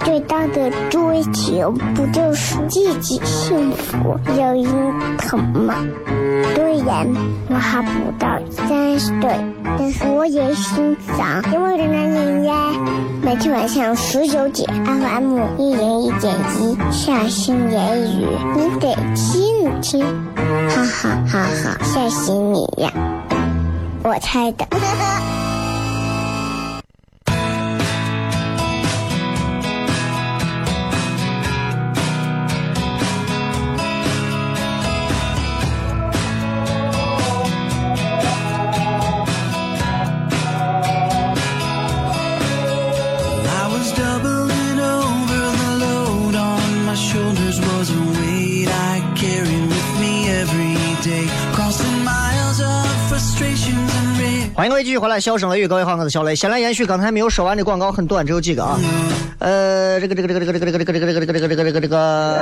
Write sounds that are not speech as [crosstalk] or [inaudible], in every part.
最大的追求不就是自己幸福、有人疼吗？虽然我还不到三十岁，但是我也心脏因为人男人呀。每天晚上十九点，FM 一人一点一，下心言语，你得听听，哈哈哈哈，吓死你呀！我猜的。回来，笑声雷雨，各位好，我是小雷。先来延续刚才没有说完的广告，很短，只有几个啊。呃，这个这个这个这个这个这个这个这个这个这个这个这个这个，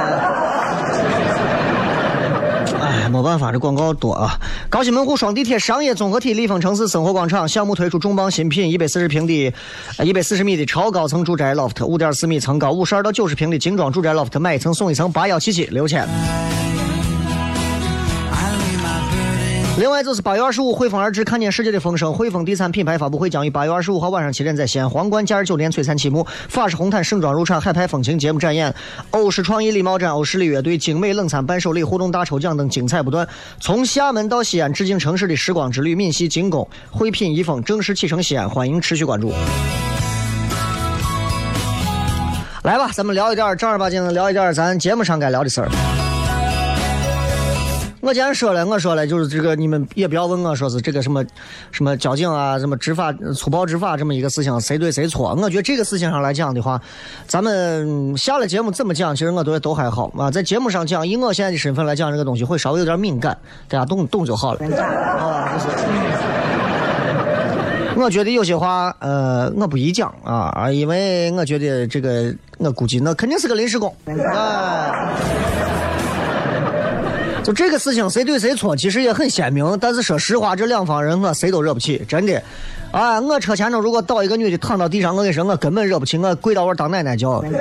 哎，没办法，这广告多啊。高新门户双地铁商业综合体立丰城市生活广场项目推出重磅新品，一百四十平的，一百四十米的超高层住宅 loft，五点四米层高，五十二到九十平的精装住宅 loft，买一层送一层，八幺七七六千。另外就是八月二十五，汇丰而至，看见世界的风声。汇丰地产品牌发布会将于八月二十五号晚上七点在西安皇冠假日酒店璀璨启幕。法式红毯盛装入场，海派风情节目展演，欧式创意礼帽展，欧式礼乐队，精美冷餐伴手礼，互动大抽奖等精彩不断。从厦门到西安，致敬城市的时光之旅，闽西精工，汇品一丰正式启程西安，欢迎持续关注。来吧，咱们聊一点正儿八经的，聊一点咱节目上该聊的事儿。我既然说了，我说了，就是这个，你们也不要问我说是这个什么，什么交警啊，什么执法粗暴执法这么一个事情，谁对谁错？我觉得这个事情上来讲的话，咱们下了节目怎么讲，其实我觉得都还好啊。在节目上讲，以我现在的身份来讲，这个东西会稍微有点敏感，大家懂懂就好了。啊，就是。我觉得有些话，呃，我不宜讲啊，因为我觉得这个，我估计那肯定是个临时工，哎。就这个事情，谁对谁错，其实也很鲜明。但是说实话，这两方人我谁都惹不起，真的。啊，我车前头如果倒一个女的躺到地上，我跟你说，我根本惹不起，我跪到我当奶奶叫。[laughs]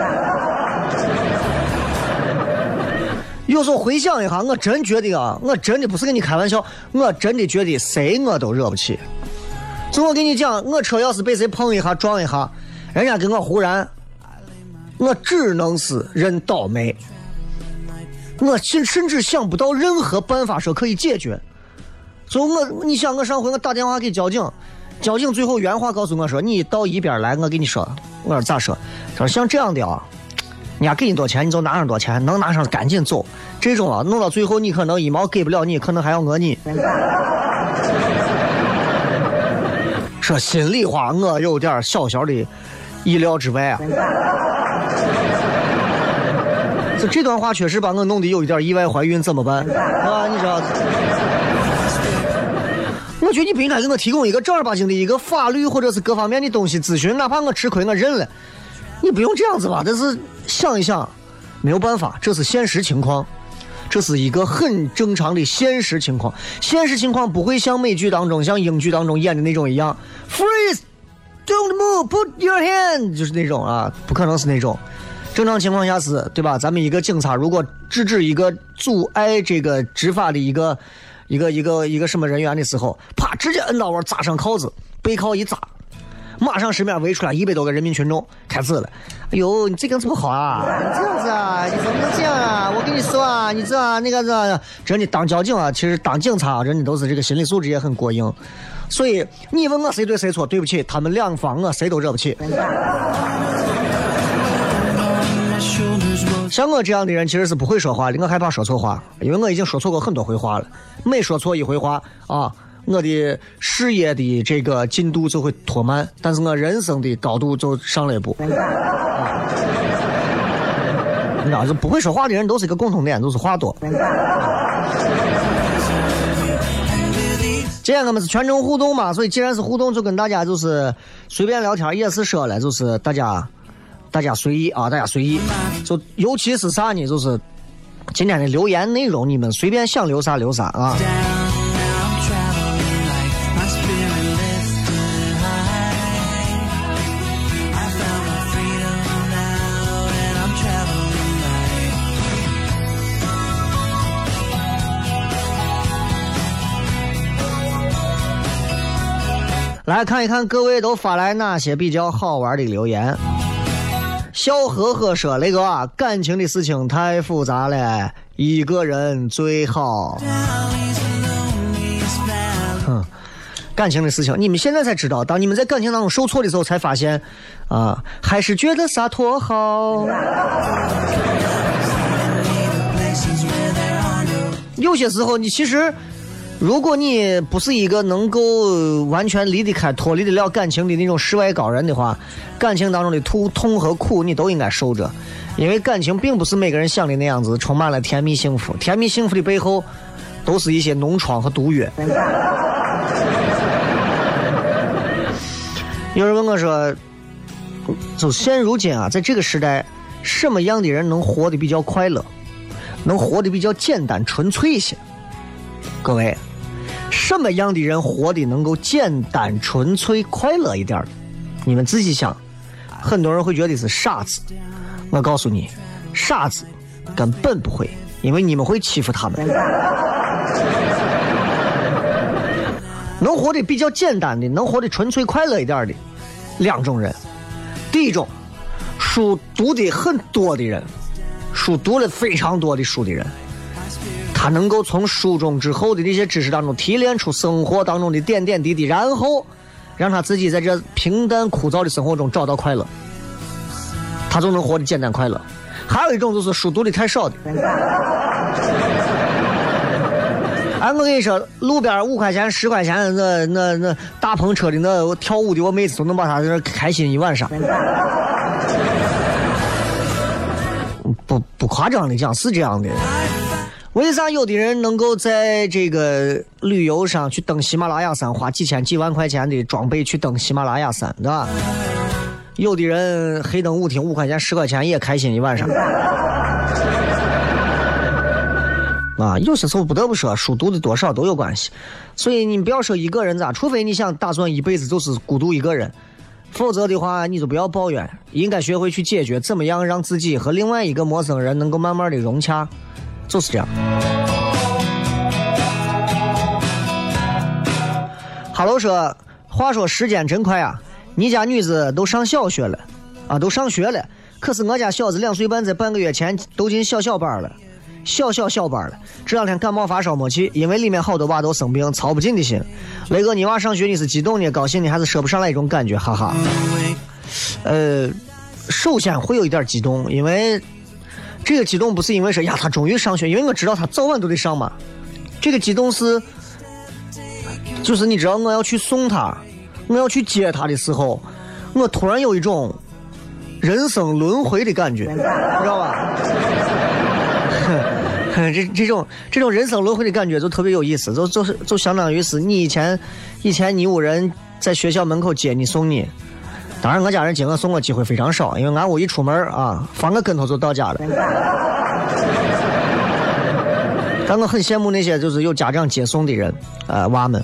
有时候回想一下，我真觉得啊，我真的不是跟你开玩笑，我真的觉得谁我都惹不起。就我跟你讲，我车要是被谁碰一下、撞一下，人家跟我忽然，我只能是认倒霉。我甚甚至想不到任何办法说可以解决，所以我你想我上回我打电话给交警，交警最后原话告诉我说：“你到一边来，我跟你说。”我说咋说？他说像这样的啊，人家给你多钱，你就拿上多钱，能拿上赶紧走。这种啊，弄到最后你可能一毛给不了你，可能还要讹你。[laughs] 说心里话，我有点小小的意料之外啊。这段话确实把我弄得有一点意外怀孕，怎么办 [laughs] 啊？你知道？我觉得你不应该给我提供一个正儿八经的一个法律或者是各方面的东西咨询，哪怕我吃亏我认了，你不用这样子吧？但是想一想，没有办法，这是现实情况，这是一个很正常的现实情况。现实情况不会像美剧当中、像英剧当中演的那种一样，freeze，don't move，put your hand，就是那种啊，不可能是那种。正常情况下是对吧？咱们一个警察如果制止一个阻碍这个执法的一个一个一个一个什么人员的时候，啪，直接摁到我扎上铐子，背铐一扎，马上身边围出来一百多个人民群众开始了。哎呦，你这个怎么好啊！这样子啊，你怎么能这样啊？我跟你说啊，你这那个这，真的当交警啊，其实当警察啊，真的都是这个心理素质也很过硬。所以你问我谁对谁错，对不起，他们两方我谁都惹不起。像我这样的人其实是不会说话的，我害怕说错话，因为我已经说错过很多回话了。每说错一回话啊，我的事业的这个进度就会拖慢，但是我人生的高度就上了一步。你知道，就不会说话的人都是一个共同点，都是话多。今天我们是全程互动嘛，所以既然是互动，就跟大家就是随便聊天，也是说了，就是大家大家随意啊，大家随意。就尤其是啥呢？就是今天的留言内容，你们随便想留啥留啥啊。来看一看各位都发来哪些比较好玩的留言。笑呵呵说：“雷哥，感情的事情太复杂了，一个人最好。”哼，感情的事情，你们现在才知道，当你们在感情当中受挫的时候，才发现，啊，还是觉得洒脱好。[laughs] 有些时候，你其实。如果你不是一个能够完全离得开、脱离得了感情的那种世外高人的话，感情当中的痛、痛和苦你都应该受着，因为感情并不是每个人想的那样子，充满了甜蜜幸福。甜蜜幸福的背后，都是一些脓疮和毒药。有人问我说：“就现如今啊，在这个时代，什么样的人能活得比较快乐，能活得比较简单纯粹一些？”各位。什么样的人活的能够简单、纯粹、快乐一点你们仔细想，很多人会觉得是傻子。我告诉你，傻子根本不会，因为你们会欺负他们。[laughs] 能活的比较简单的，能活的纯粹、快乐一点的两种人。第一种，书读的很多的人，书读了非常多的书的人。他能够从书中之后的那些知识当中提炼出生活当中的点点滴滴，然后让他自己在这平淡枯燥的生活中找到快乐，他就能活得简单快乐。还有一种就是书读的太少的，哎，我跟你说，路边五块钱、十块钱那那那大篷车的那跳舞的，我每次都能把他在这开心一晚上。不不夸张的讲，是这样的。为啥有的人能够在这个旅游上去登喜马拉雅山，花几千几万块钱的装备去登喜马拉雅山，对吧？有的人黑灯舞厅五块钱十块钱也开心一晚上。啊，有些时候不得不说，书读的多少都有关系。所以你不要说一个人咋，除非你想打算一辈子就是孤独一个人，否则的话你就不要抱怨，应该学会去解决怎么样让自己和另外一个陌生人能够慢慢的融洽。就是这样。哈喽说，话说时间真快啊！你家女子都上小学了，啊，都上学了。可是我家小子两岁半，在半个月前都进小小班了，小小小班了。这两天感冒发烧没去，因为里面好多娃都生病，操不尽的心。雷哥，你娃上学你是激动呢，高兴呢，还是说不上来一种感觉？哈哈。呃，首先会有一点激动，因为。这个激动不是因为说呀，他终于上学，因为我知道他早晚都得上嘛。这个激动是，就是你知道我要去送他，我要去接他的时候，我突然有一种人生轮回的感觉，你知道吧？[laughs] 这这种这种人生轮回的感觉就特别有意思，就就是就相当于是你以前以前你屋人在学校门口接你送你。当然，我家人接我送我机会非常少，因为俺屋一出门啊，翻个跟头就到家了。但我很羡慕那些就是有家长接送的人，呃，娃们。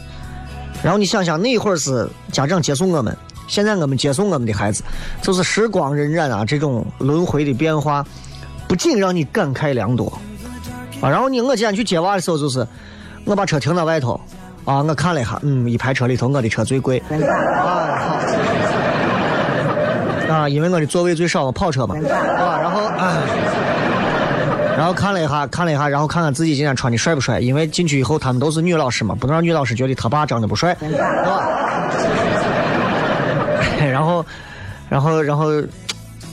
然后你想想，那会儿是家长接送我们，现在我们接送我们的孩子，就是时光荏苒啊，这种轮回的变化，不仅让你感慨良多啊。然后你我今天去接娃的时候，就是我把车停到外头啊，我看了一下，嗯，一排车里头我的车最贵。啊，好。啊，因为我的座位最少，我跑车嘛，对吧，然后啊，然后看了一下，看了一下，然后看看自己今天穿的帅不帅。因为进去以后他们都是女老师嘛，不能让女老师觉得他爸长得不帅，对吧？[laughs] 然后，然后，然后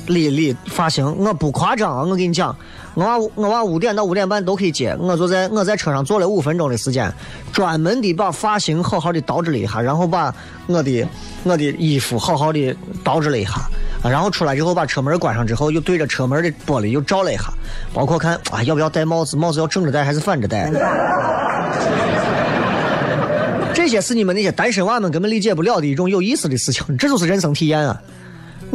理理发型，我不夸张，我跟你讲。我娃我娃五点到五点半都可以接，我就在我在车上坐了五分钟的时间，专门的把发型好好的捯饬了一下，然后把我的我的衣服好好的捯饬了一下，然后出来之后把车门关上之后，又对着车门的玻璃又照了一下，包括看啊要不要戴帽子，帽子要正着戴还是反着戴，[laughs] 这些是你们那些单身娃们根本理解不了的一种有意思的事情，这就是人生体验啊。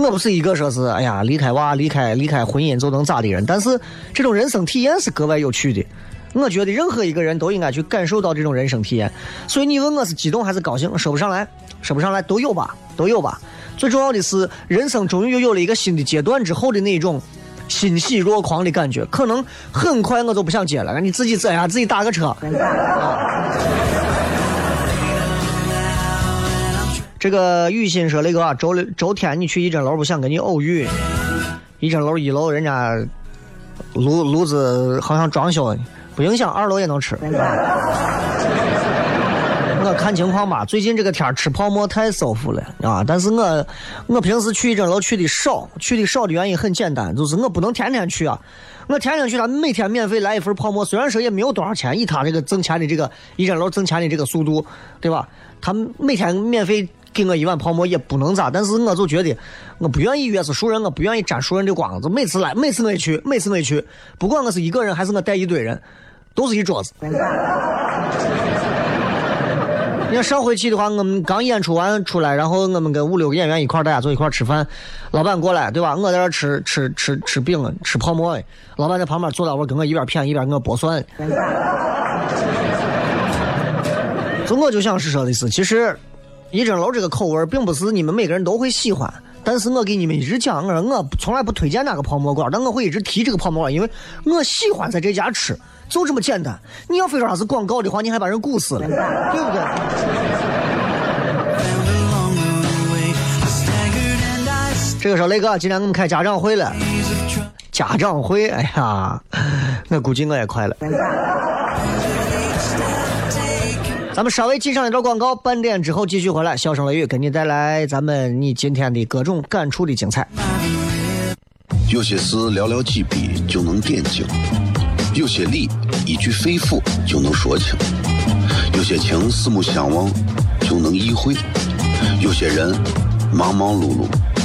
我不是一个说是哎呀离开娃离开离开婚姻就能咋的人，但是这种人生体验是格外有趣的。我觉得任何一个人都应该去感受到这种人生体验。所以你问我是激动还是高兴，说不上来，说不上来，都有吧，都有吧。最重要的是，人生终于又有了一个新的阶段之后的那种欣喜若狂的感觉。可能很快我就不想接了，你自己这样自己打个车。这个雨欣说那个周六周天你去一针楼不想跟你偶遇，一针楼一楼人家炉炉子好像装修，不影响二楼也能吃。我看情况吧，最近这个天吃泡馍太舒服了啊！但是我我平时去一针楼去的少，去的少的原因很简单，就是我不能天天去啊。我天天去，他每天免费来一份泡馍，虽然说也没有多少钱，以他这个挣钱的这个一针楼挣钱的这个速度，对吧？他每天免费。给我一碗泡馍也不能咋，但是我就觉得我不愿意越是熟人，我不愿意沾熟人的光。子每次来，每次我去，每次我去，不管我是一个人还是我带一堆人，都是一桌子。[laughs] 你看上回去的话，我们刚演出完出来，然后我们跟五六个演员一块大家坐一块吃饭，老板过来，对吧？我在这吃吃吃吃饼，吃泡馍，老板在旁边坐那会跟我一边谝一边给我剥蒜。[laughs] 就我就想是说的是，其实。一蒸楼这个口味并不是你们每个人都会喜欢，但是我给你们一直讲，我说我从来不推荐那个泡馍馆，但我会一直提这个泡馍馆，因为我喜欢在这家吃，就这么简单。你要非说它是广告的话，你还把人鼓死了，对不对？这个时候雷哥，今天我们开家长会了，家长会，哎呀，我估计我也快了。[laughs] 咱们稍微进上一段广告，半点之后继续回来。笑声雷雨给你带来咱们你今天的各种感触的精彩。有些事寥寥几笔就能点睛，有些理一句肺腑就能说清，有些情四目相望就能意会，有些人忙忙碌碌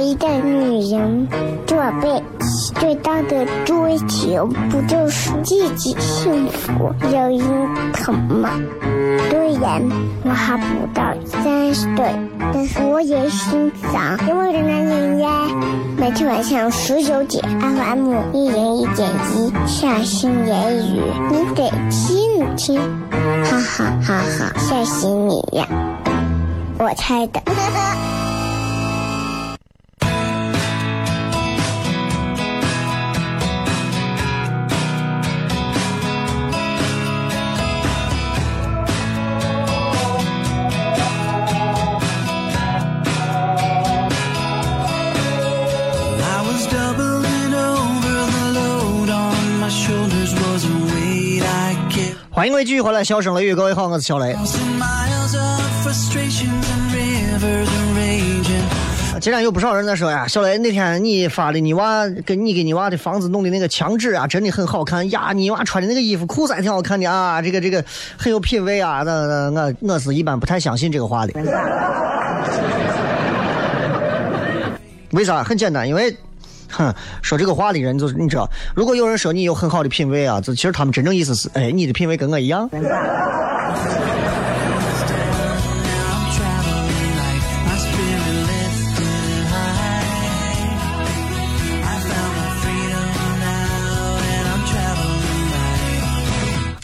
一个女人这辈子最大的追求，不就是自己幸福、有人疼吗？虽然我还不到三十岁，但是我也心脏因为人呀。每天晚上十九点，FM 一人一点一，下心言语，你得听听，哈哈哈哈，吓死你呀！我猜的。迎各位继续回来，笑声雷雨，各位好，我是小雷。今天有不少人在说呀，小雷那天你发的你娃跟你给你娃的房子弄的那个墙纸啊，真的很好看呀！你娃穿的那个衣服裤子还挺好看的啊，这个这个很有品味啊！那那我我是一般不太相信这个话的。为啥？很简单，因为。哼，说这个话的人就是你知道，如果有人说你有很好的品味啊，就其实他们真正意思是，哎，你的品味跟我一样。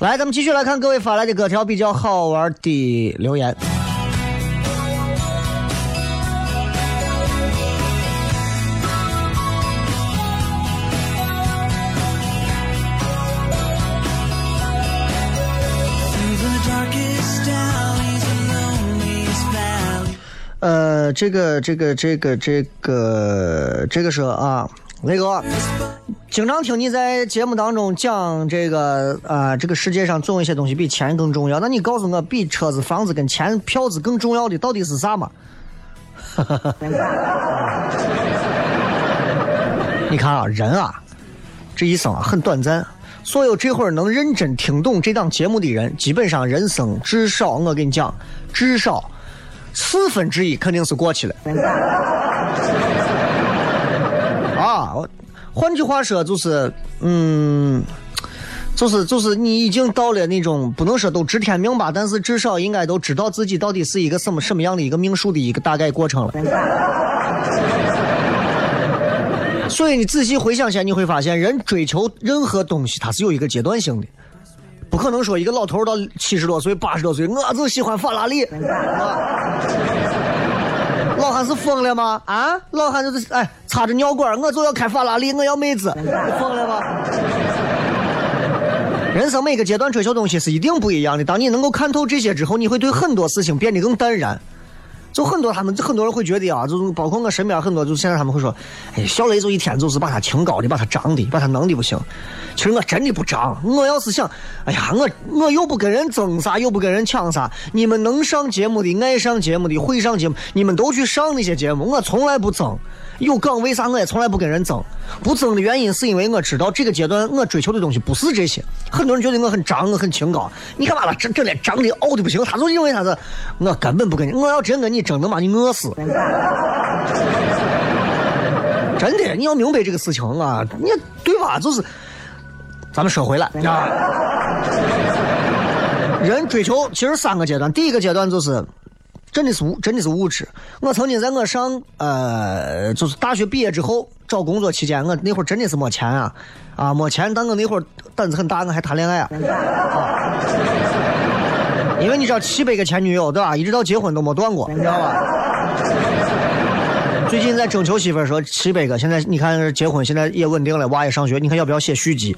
来，咱们继续来看各位发来的各条比较好玩的留言。呃，这个，这个，这个，这个，这个说啊，雷哥，经常听你在节目当中讲这个啊，这个世界上总有一些东西比钱更重要。那你告诉我，比车子、房子跟钱、票子更重要的到底是啥嘛？[laughs] 你看啊，人啊，这一生啊很短暂。所有这会儿能认真听懂这档节目的人，基本上人生至少我跟你讲，至少。四分之一肯定是过去了，[laughs] 啊，换句话说就是，嗯，就是就是你已经到了那种不能说都知天命吧，但是至少应该都知道自己到底是一个什么什么样的一个命数的一个大概过程了。[laughs] 所以你仔细回想一下，你会发现，人追求任何东西，它是有一个阶段性的。不可能说一个老头到七十多岁、八十多岁，我就喜欢法拉利。[laughs] 老汉是疯了吗？啊，老汉就是哎，插着尿管，我就要开法拉利，我要妹子，疯了吗？人生每个阶段追求东西是一定不一样的。当你能够看透这些之后，你会对很多事情变得更淡然。就很多他们就很多人会觉得啊，就是包括我身边很多，就现在他们会说，哎，小雷就一天就是把他清高的，把他张的，把他弄的不行。其实我真的不张，我要是想，哎呀，我我又不跟人争啥，又不跟人抢啥。你们能上节目的，爱上节目的，会上节目，你们都去上那些节目，我从来不争。有岗为啥我也从来不跟人争？不争的原因是因为我知道这个阶段我追求的东西不是这些。很多人觉得我很张，我很清高，你看完了？这这脸张的傲的不行，他就认为他是，我根本不跟你，我要真跟你争，能把你饿死。真的，你要明白这个事情啊，你对吧？就是，咱们说回来啊，人追求其实三个阶段，第一个阶段就是。真的是物，真的是物质。我曾经在我上呃，就是大学毕业之后找工作期间，我那会儿真的是没钱啊，啊没钱。但我那会儿胆子很大，我还谈恋爱啊。因为你知道七百个前女友对吧？一直到结婚都没断过，你知道吧？最近在征求媳妇儿，说七百个，现在你看结婚，现在也稳定了，娃也上学，你看要不要写续集？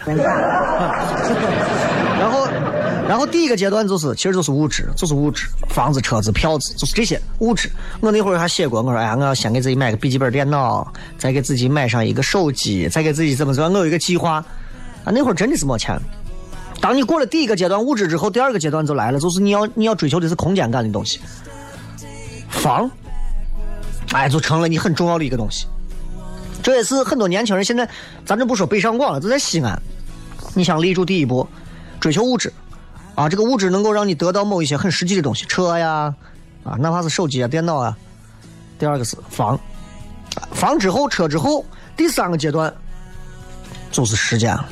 然后第一个阶段就是，其实就是物质，就是物质，房子、车子、票子，就是这些物质。我那会儿还写过，我说，哎呀，我要先给自己买个笔记本电脑，再给自己买上一个手机，再给自己怎么怎么，我有一个计划。啊，那会儿真的是没钱。当你过了第一个阶段物质之后，第二个阶段就来了，就是你要你要追求的是空间感的东西。房，哎，就成了你很重要的一个东西。这也是很多年轻人现在，咱这不说北上广了，就在西安，你想立住第一步，追求物质。啊，这个物质能够让你得到某一些很实际的东西，车呀，啊，哪怕是手机啊、电脑啊。第二个是房，房之后，车之后，第三个阶段就是时间了，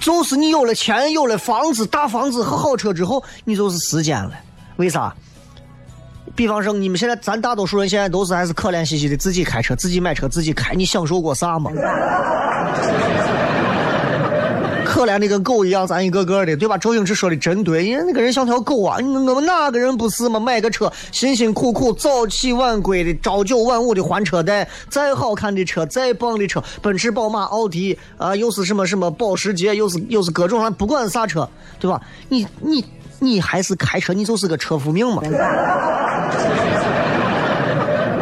就是你有了钱、有了房子、大房子和好车之后，你就是时间了。为啥？比方说，你们现在，咱大多数人现在都是还是可怜兮兮的，自己开车、自己买车、自己开，你享受过啥吗？可怜的跟狗一样，咱一个个的，对吧？周星驰说的真对，人那个人像条狗啊！我们哪个人不是嘛？买个车，辛辛苦苦早起晚归的，朝九晚五的还车贷，再好看的车，再棒的车，奔驰、宝马、奥迪啊，又是什么什么保时捷，又是又是各种，不管啥车，对吧？你你你还是开车，你就是个车夫命嘛？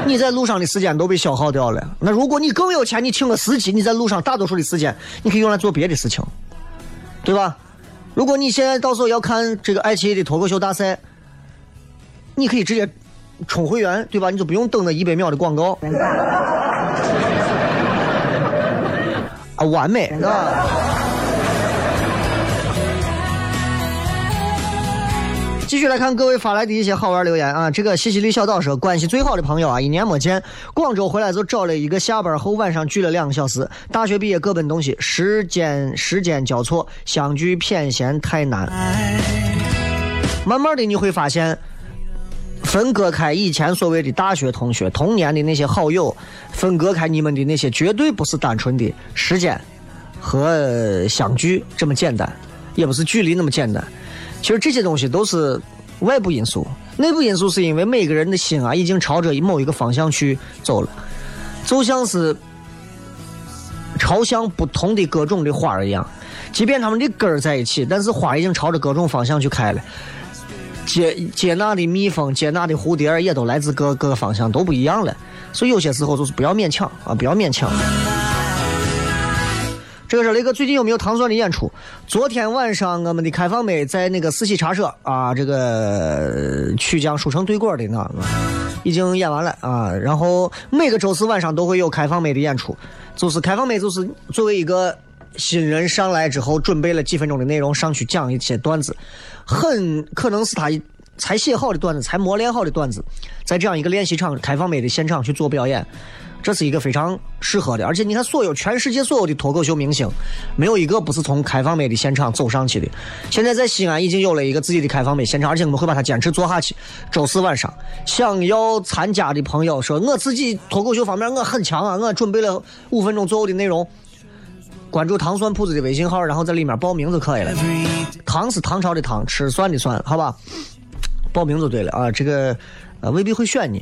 你在路上的时间都被消耗掉了。那如果你更有钱，你请个司机，你在路上大多数的时间，你可以用来做别的事情。对吧？如果你现在到时候要看这个爱奇艺的脱口秀大赛，你可以直接充会员，对吧？你就不用等那一百秒的广告。[laughs] 啊，完美，啊。继续来看各位发来的一些好玩留言啊！这个西西里小岛说，关系最好的朋友啊，一年没见，广州回来就找了一个下班后晚上聚了两个小时。大学毕业各奔东西，时间时间交错，相聚偏嫌太难。慢慢的你会发现，分割开以前所谓的大学同学、童年的那些好友，分割开你们的那些绝对不是单纯的时间和相聚这么简单。也不是距离那么简单。其实这些东西都是外部因素，内部因素是因为每个人的心啊已经朝着某一个方向去走了，就像是朝向不同的各种的花儿一样，即便它们的根儿在一起，但是花已经朝着各种方向去开了。接接纳的蜜蜂，接纳的蝴蝶也都来自各各个方向，都不一样了。所以有些时候就是不要勉强啊，不要勉强。这个是雷哥最近有没有糖蒜的演出？昨天晚上我们的开放妹在那个四喜茶社啊，这个曲江书城对过的那已经演完了啊。然后每个周四晚上都会有开放妹的演出，就是开放妹就是作为一个新人上来之后，准备了几分钟的内容上去讲一些段子，很可能是他才写好的段子，才磨练好的段子，在这样一个练习场开放妹的现场去做表演。这是一个非常适合的，而且你看，所有全世界所有的脱口秀明星，没有一个不是从开放美的现场走上去的。现在在西安已经有了一个自己的开放美现场，而且我们会把它坚持做下去。周四晚上，想要参加的朋友说，我自己脱口秀方面我很强啊，我准备了五分钟左右的内容。关注糖蒜铺子的微信号，然后在里面报名就可以了。糖是唐朝的糖，吃蒜的蒜，好吧？报名就对了啊，这个呃未必会选你。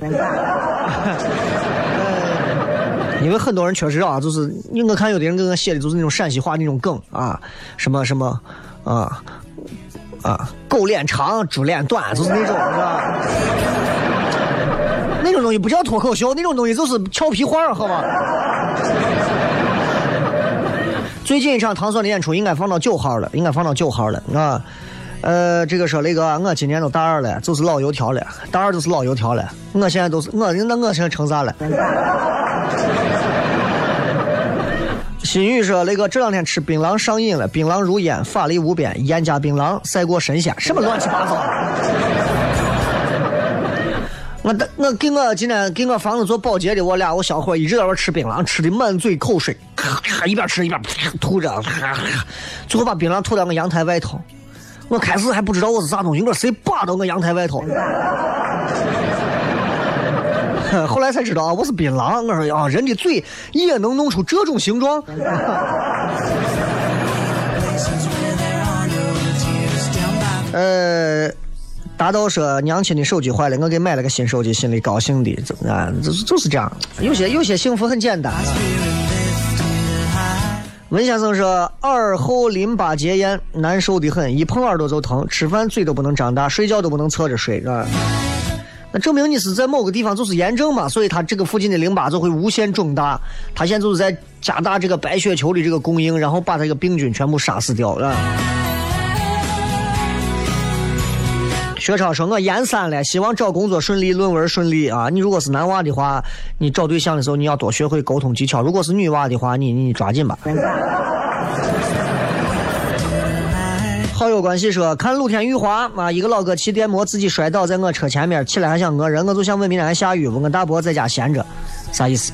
因为很多人确实啊，就是我看有的人给我写的，就是那种陕西话那种梗啊，什么什么啊啊，狗脸长，猪脸短，就是那种，是吧？[laughs] 那种东西不叫脱口秀，那种东西就是俏皮话，好吧？[laughs] 最近一场唐蒜的演出应该放到九号了，应该放到九号了啊。呃，这个说雷哥，我今年都大二了，就是老油条了，大二就是老油条了。我现在都是我，那我现在成啥了？新宇说：“雷哥，这两天吃槟榔上瘾了，槟榔如烟，法力无边，烟加槟榔赛过神仙，什么乱七八糟？”我我给我今天给我房子做保洁的，我俩我小伙一直在那吃槟榔，吃的满嘴口水，一边吃一边吐着，最后把槟榔吐到我阳台外头。我开始还不知道我是啥东西，我说谁扒到我阳台外头？[laughs] 后来才知道，我是槟榔。我说啊，人的嘴也能弄出这种形状。[laughs] 呃，大道说娘亲的手机坏了，我给买了个新手机，心里高兴的，啊，就是就是这样。有些有些幸福很简单。文先生说耳后淋巴结炎，难受的很，一碰耳朵就疼，吃饭嘴都不能张大，睡觉都不能侧着睡，啊。那证明你是在某个地方就是炎症嘛，所以它这个附近的淋巴就会无限肿大。它现在就是在加大这个白血球的这个供应，然后把这个病菌全部杀死掉了。薛超说：“我研三了，希望找工作顺利，论文顺利啊！你如果是男娃的话，你找对象的时候你要多学会沟通技巧；如果是女娃的话，你你抓紧吧。[laughs] ”好友关系说，看露天雨滑啊，一个老哥骑电摩自己摔倒在我车前面，起来还想讹人，我就想问明天还下雨不？我大伯在家闲着，啥意思？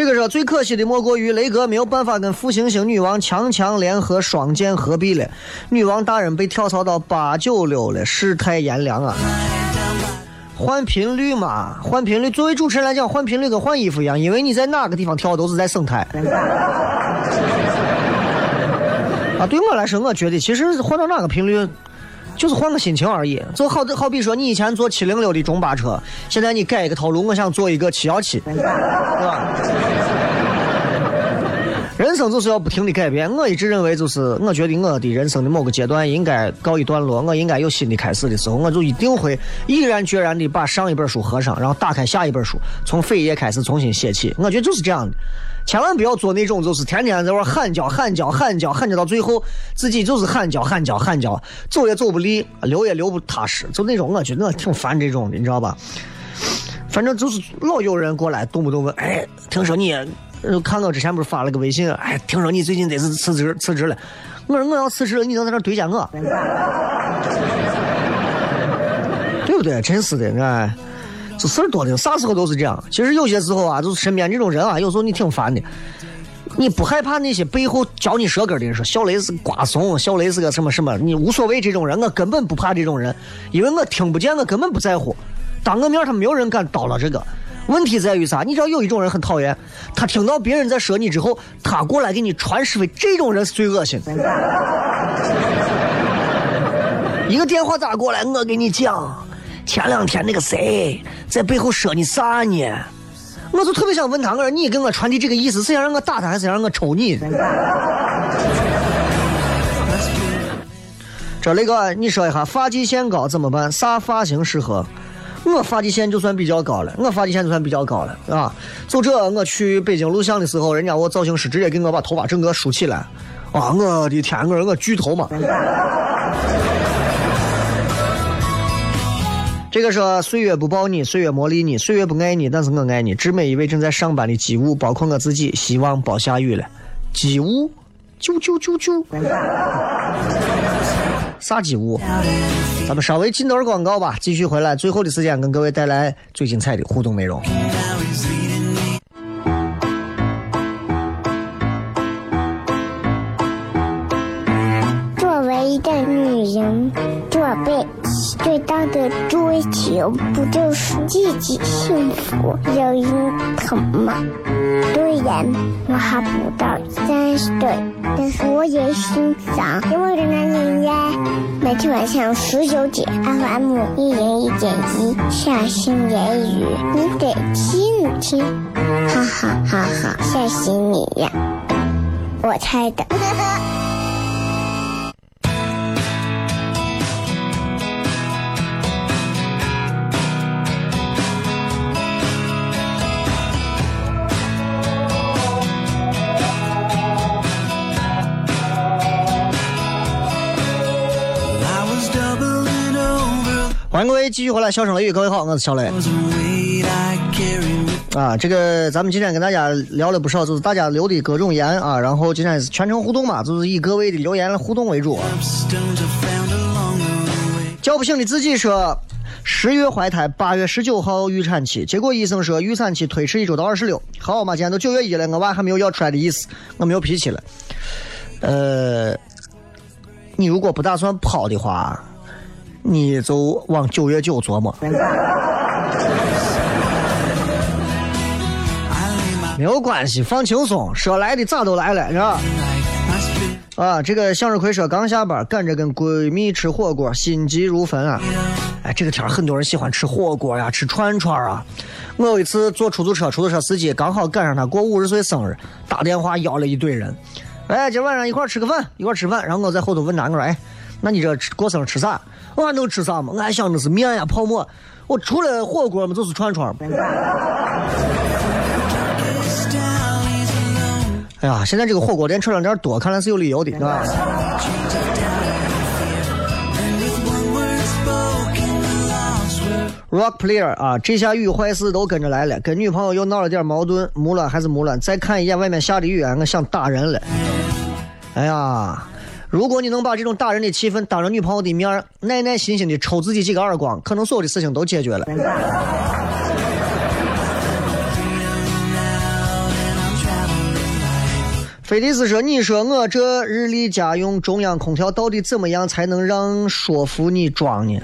这个说最可惜的莫过于雷哥没有办法跟复行星女王强强联合双剑合璧了，女王大人被跳槽到八九六了，世态炎凉啊！换频率嘛，换频率。作为主持人来讲，换频率跟换衣服一样，因为你在哪个地方跳都是在省台。[laughs] 啊，对我来说，我觉得其实换到哪个频率，就是换个心情而已。就好好比说，你以前坐七零六的中巴车，现在你改一个套路，我想坐一个七幺七，对吧？人生就是要不停的改变。我一直认为，就是我觉得我的人生的某个阶段应该告一段落，我应该有新的开始的时候，我就一定会毅然决然的把上一本书合上，然后打开下一本书，从扉页开始重新写起。我觉得就是这样的，千万不要做那种就是天天在那喊叫喊叫喊叫喊叫，到最后自己就是喊叫喊叫喊叫，走也走不利，留也留不踏实，就那种我觉得我挺烦这种的，你知道吧？反正就是老有人过来动不动问，哎，听说你。看我之前不是发了个微信，哎，听说你最近得是辞职辞职了。我说我要辞职了，你能在那对接我？[laughs] 对不对？真是的，哎，这事儿多的，啥时候都是这样。其实有些时候啊，就是身边这种人啊，有时候你挺烦的。你不害怕那些背后嚼你舌根的人说小雷是瓜怂，小雷是个什么什么？你无所谓这种人，我根本不怕这种人，因为我听不见，我根本不在乎。当我面他没有人敢叨了这个。问题在于啥？你知道有一种人很讨厌，他听到别人在说你之后，他过来给你传是非，这种人是最恶心的。[laughs] 一个电话打过来，我给你讲，前两天那个谁在背后说你啥呢？我就特别想问他，我说你给我传递这个意思，是想让我打他，还是想让我抽你？这雷哥，你说一下发际线高怎么办？啥发型适合？我发际线就算比较高了，我发际线就算比较高了，啊！就这，我去北京录像的时候，人家我造型师直接给我把头发整个梳起来，啊！我的天，我我巨头嘛！这个说岁月不抱你，岁月磨砺你，岁月不爱你，但是我爱你。致每一位正在上班的机务，包括我自己，希望别下雨了。机务，啾啾啾啾。啥机务？咱们稍微进段广告吧，继续回来。最后的时间跟各位带来最精彩的互动内容。最大的追求不就是自己幸福、有人疼吗？虽然我还不到三十岁，但是我也心脏因为人的音乐，每天晚上十九点，FM 一人一点一，下心言语，你得听听，哈哈哈哈，吓死你呀！我猜的。[laughs] 欢迎各位继续回来，笑声雷雨，各位好，我是小雷。啊，这个咱们今天跟大家聊了不少，就是大家留的各种言啊，然后今天是全程互动嘛，就是以各位的留言互动为主。叫不醒的自己说，十月怀胎，八月十九号预产期，结果医生说预产期推迟一周到二十六。好嘛，今天都九月一了，我娃还没有要出来的意思，我没有脾气了。呃，你如果不打算跑的话。你就往九月九琢磨，没有关系，放轻松，说来的咋都来了，是吧？啊，这个向日葵说刚下班，赶着跟闺蜜吃火锅，心急如焚啊！哎，这个天很多人喜欢吃火锅呀，吃串串啊。我有一次坐出租车，出租车司机刚好赶上他过五十岁生日，打电话邀了一堆人，哎，今晚上一块吃个饭，一块吃饭。然后我在后头问他，我说，哎，那你这过生日吃啥？我还能吃啥嘛？我还想着是面呀、泡馍。我除了火锅嘛，就是串串。哎呀，现在这个火锅店、串串店多，看来是有理由的，是吧？Rock player 啊，这下雨坏事都跟着来了，跟女朋友又闹了点矛盾，木了还是木了？再看一眼外面下的雨，我想打人了。哎呀！如果你能把这种打人的气氛当着女朋友的面耐耐心心的抽自己几个耳光，可能所有的事情都解决了。菲迪斯说：“你说我这日立家用中央空调到底怎么样才能让说服你装呢？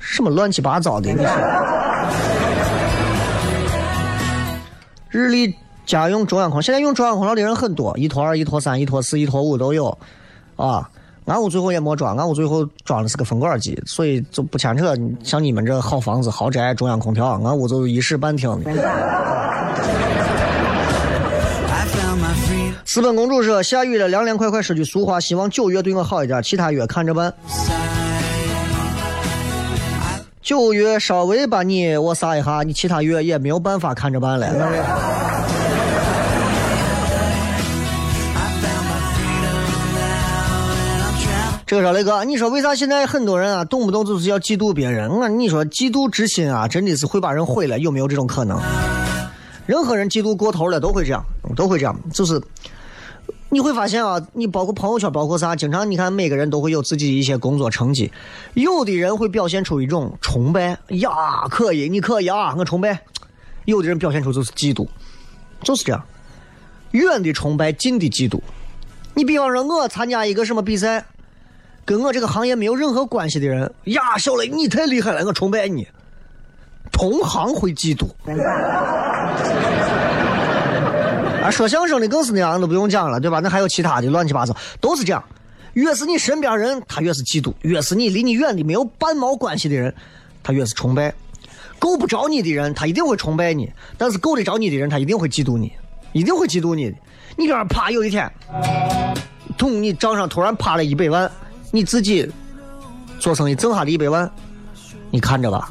什么乱七八糟的？你说，日立家用中央空调，现在用中央空调的人很多，一拖二、一拖三、一拖四、一拖五都有。”啊，俺屋最后也没装，俺屋最后装的是个风管机，所以就不牵扯像你们这好房子、豪宅、中央空调，俺屋就一室半厅的。[laughs] 私奔公主说：“下雨了，凉凉快快，说句俗话，希望九月对我好一点，其他月看着办。九月稍微把你我撒一下，你其他月也没有办法看着办了。”这个说雷哥，你说为啥现在很多人啊，动不动就是要嫉妒别人？我你说嫉妒之心啊，真的是会把人毁了，有没有这种可能？任何人嫉妒过头了都会这样，都会这样。就是你会发现啊，你包括朋友圈，包括啥，经常你看每个人都会有自己一些工作成绩，有的人会表现出一种崇拜呀，可以，你可以啊，我崇拜；有的人表现出就是嫉妒，就是这样，远的崇拜，近的嫉妒。你比方说，我参加一个什么比赛。跟我这个行业没有任何关系的人呀，小雷，你太厉害了，我崇拜你。同行会嫉妒。啊，说相声的更是那样，都不用讲了，对吧？那还有其他的乱七八糟，都是这样。越是你身边人，他越是嫉妒；越是你离你远的没有半毛关系的人，他越是崇拜。够不着你的人，他一定会崇拜你；但是够得着你的人，他一定会嫉妒你，一定会嫉妒你的。你这啪有一天，从你账上突然趴了一百万，你自己做生意挣下的一百万，你看着吧。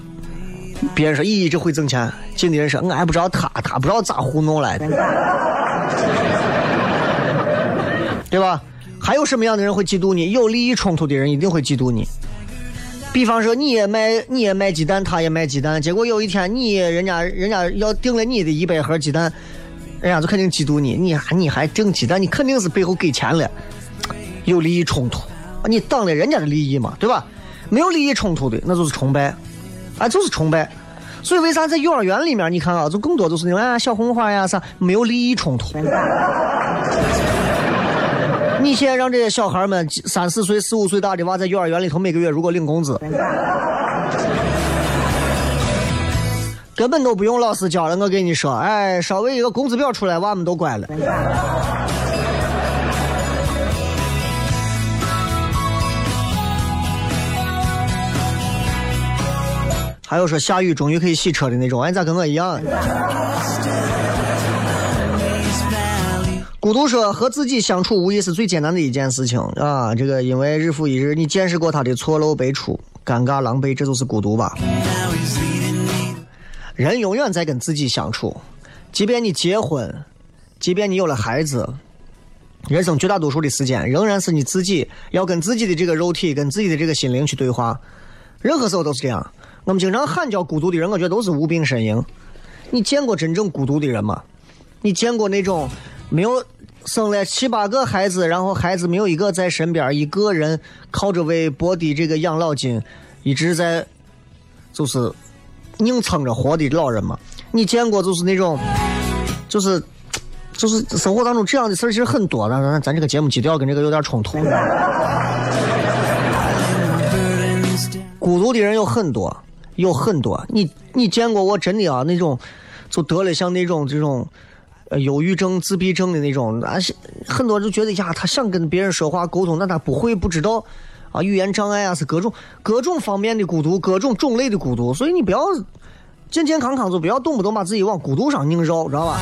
别人说咦，这会挣钱，进的人说，我还不知道他，他不知道咋糊弄来的，[laughs] 对吧？还有什么样的人会嫉妒你？有利益冲突的人一定会嫉妒你。比方说，你也卖，你也卖鸡蛋，他也卖鸡蛋，结果有一天你人家人家要订了你的一百盒鸡蛋，人家就肯定嫉妒你。你还你还订鸡蛋，你肯定是背后给钱了，有利益冲突，你挡了人家的利益嘛，对吧？没有利益冲突的，那就是崇拜。啊，就是崇拜，所以为啥在幼儿园里面，你看啊，就更多都是那种小红花呀啥，没有利益冲突。[laughs] 你现在让这些小孩们三四岁、四五岁大的娃在幼儿园里头每个月如果领工资，根本都不用老师教了。我跟你说，哎，稍微一个工资表出来，娃们都乖了。还有说下雨终于可以洗车的那种，哎，咋跟我一样？孤独说和自己相处无疑是最艰难的一件事情啊！这个因为日复一日，你见识过他的错漏百出、尴尬狼狈，这就是孤独吧？人永远在跟自己相处，即便你结婚，即便你有了孩子，人生绝大多数的时间仍然是你自己要跟自己的这个肉体、跟自己的这个心灵去对话，任何时候都是这样。我们经常喊叫孤独的人，我觉得都是无病呻吟。你见过真正孤独的人吗？你见过那种没有生了七八个孩子，然后孩子没有一个在身边，一个人靠着微薄的这个养老金，一直在就是硬撑着活的老人吗？你见过就是那种，就是就是生活当中这样的事儿其实很多，但是咱这个节目基调跟这个有点冲突。[laughs] 孤独的人有很多。有很多，你你见过我真的啊那种，就得了像那种这种，呃，忧郁症、自闭症的那种，啊，很多就觉得呀，他想跟别人说话沟通，但他不会，不知道，啊，语言障碍啊，是各种各种方面的孤独，各种种类的孤独，所以你不要健健康康，就不要动不动把自己往孤独上拧绕，知道吧？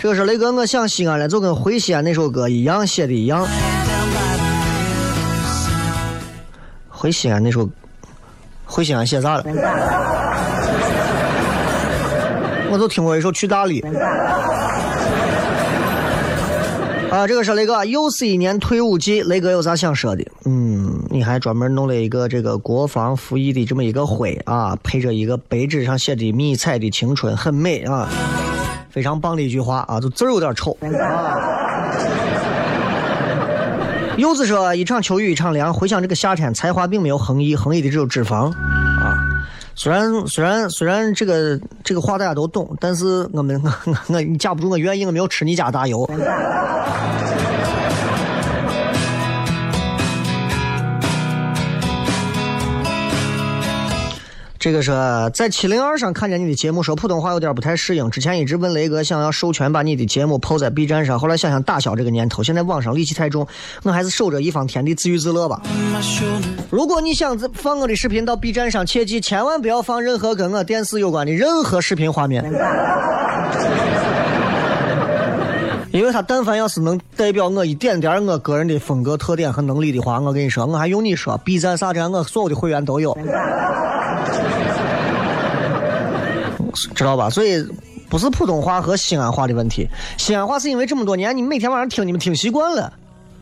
这个是雷哥，我想西安了，就跟回西安那首歌一样写的一样，回西安那首。回西安写啥了？我都听过一首《去大理》。啊，这个是雷哥，又是一年退伍季，雷哥有啥想说的？嗯，你还专门弄了一个这个国防服役的这么一个徽啊，配着一个白纸上写的“迷彩的青春”，很美啊，非常棒的一句话啊，就字儿有点丑啊。柚子说：“一场秋雨一场凉，回想这个夏天，才华并没有横溢，横溢的只有脂肪啊。虽然虽然虽然这个这个话大家都懂，但是我们 [laughs] 我我你架不住我愿意，我没有吃你家大油。”这个是在七零二上看见你的节目，说普通话有点不太适应。之前一直问雷哥想要授权把你的节目抛在 B 站上，后来想想打消这个念头。现在网上戾气太重，我还是守着一方天地自娱自乐吧。如果你想放我的视频到 B 站上，切记千万不要放任何跟我电视有关的任何视频画面，[laughs] 因为他但凡要是能代表我一点点我个人的风格特点和能力的话，我跟你说，我还用你说 B 站啥站，我所有的会员都有。知道吧？所以不是普通话和西安话的问题。西安话是因为这么多年你每天晚上听，你们听习惯了，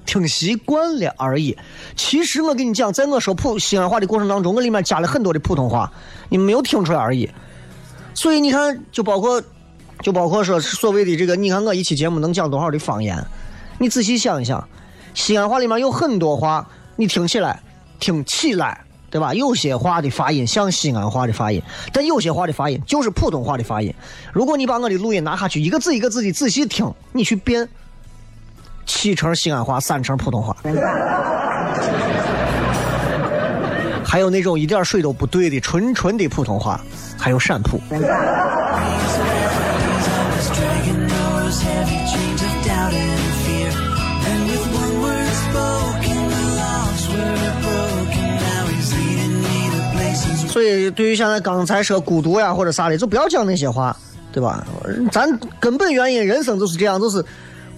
听习惯了而已。其实我跟你讲，在我说普西安话的过程当中，我里面加了很多的普通话，你们没有听出来而已。所以你看，就包括就包括说所谓的这个，你看我一期节目能讲多少的方言？你仔细想一想，西安话里面有很多话，你听起来听起来。对吧？有些话的发音像西安话的发音，但有些话的发音就是普通话的发音。如果你把我的录音拿下去，一个字一个字的仔细听，你去变，七成西安话，三成普通话。还有那种一点水都不对的纯纯的普通话，还有陕普。所以，对于现在刚才说孤独呀或者啥的，就不要讲那些话，对吧？咱根本原因，人生就是这样，就是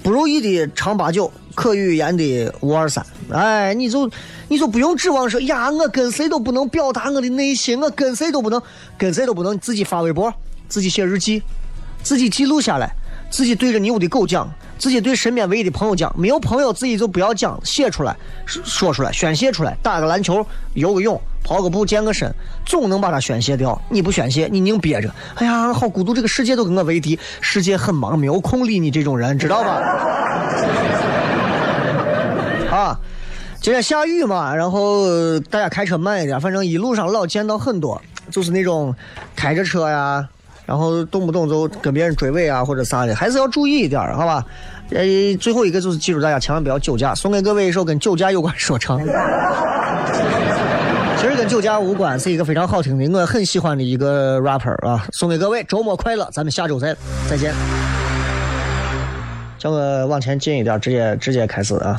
不如意的常八九，可与言的无二三。哎，你就你就不用指望说呀，我跟谁都不能表达我的内心，我跟谁都不能，跟谁都不能自己发微博，自己写日记，自己记录下来，自己对着你屋的狗讲。自己对身边唯一的朋友讲，没有朋友自己就不要讲，写出来，说出来，宣泄出来。打个篮球，游个泳，跑个步，健个身，总能把它宣泄掉。你不宣泄，你宁憋着。哎呀，好孤独，这个世界都跟我为敌，世界很忙，没有空理你这种人，知道吧？[laughs] 啊，今天下雨嘛，然后大家开车慢一点，反正一路上老见到很多，就是那种开着车呀。然后动不动就跟别人追尾啊，或者啥的，还是要注意一点，好吧？呃，最后一个就是记住大家千万不要酒驾。送给各位一首跟酒驾有关说唱，[laughs] 其实跟酒驾无关，是一个非常好听的，我很喜欢的一个 rapper 啊。送给各位，周末快乐，咱们下周再再见。叫我往前进一点，直接直接开始啊。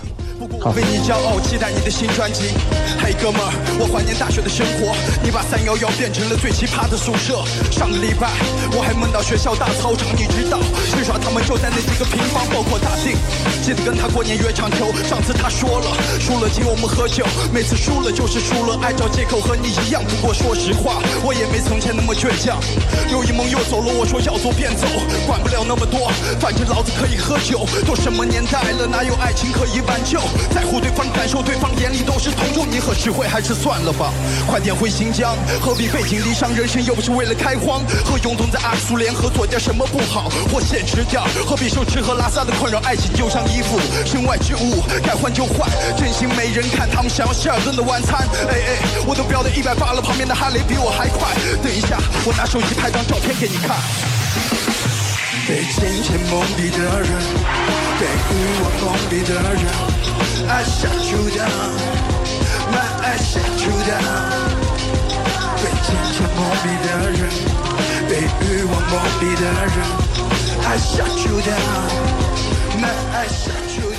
好。为你骄傲，期待你的新专辑。嘿，哥们儿，我怀念大学的生活。你把三幺幺变成了最奇葩的宿舍。上个礼拜我还梦到学校大操场，你知道，至少他们就在那几个平方，包括大地。记得跟他过年约场球，上次他说了，输了请我们喝酒。每次输了就是输了，爱找借口和你一样。不过说实话，我也没从前那么倔强。又一梦又走了，我说要走便走，管不了那么多，反正老子可以喝酒。都什么年代了，哪有爱情可以挽救？在乎对方感受，对方眼里都是同仇。你和智慧还是算了吧，快点回新疆，何必背井离乡？人生又不是为了开荒。和永东在阿克苏联合做点什么不好？或现实点，何必受吃喝拉撒的困扰？爱情就像衣服，身外之物，该换就换。真心没人看，他们想要希尔顿的晚餐。哎哎，我都飙到一百八了，旁边的哈雷比我还快。等一下，我拿手机拍张照片给你看。被金钱蒙蔽的人，被欲望蒙蔽的人，I shut you down，my I shut you down。被金钱蒙蔽的人，被欲望蒙蔽的人，I shut you down，my I shut you down。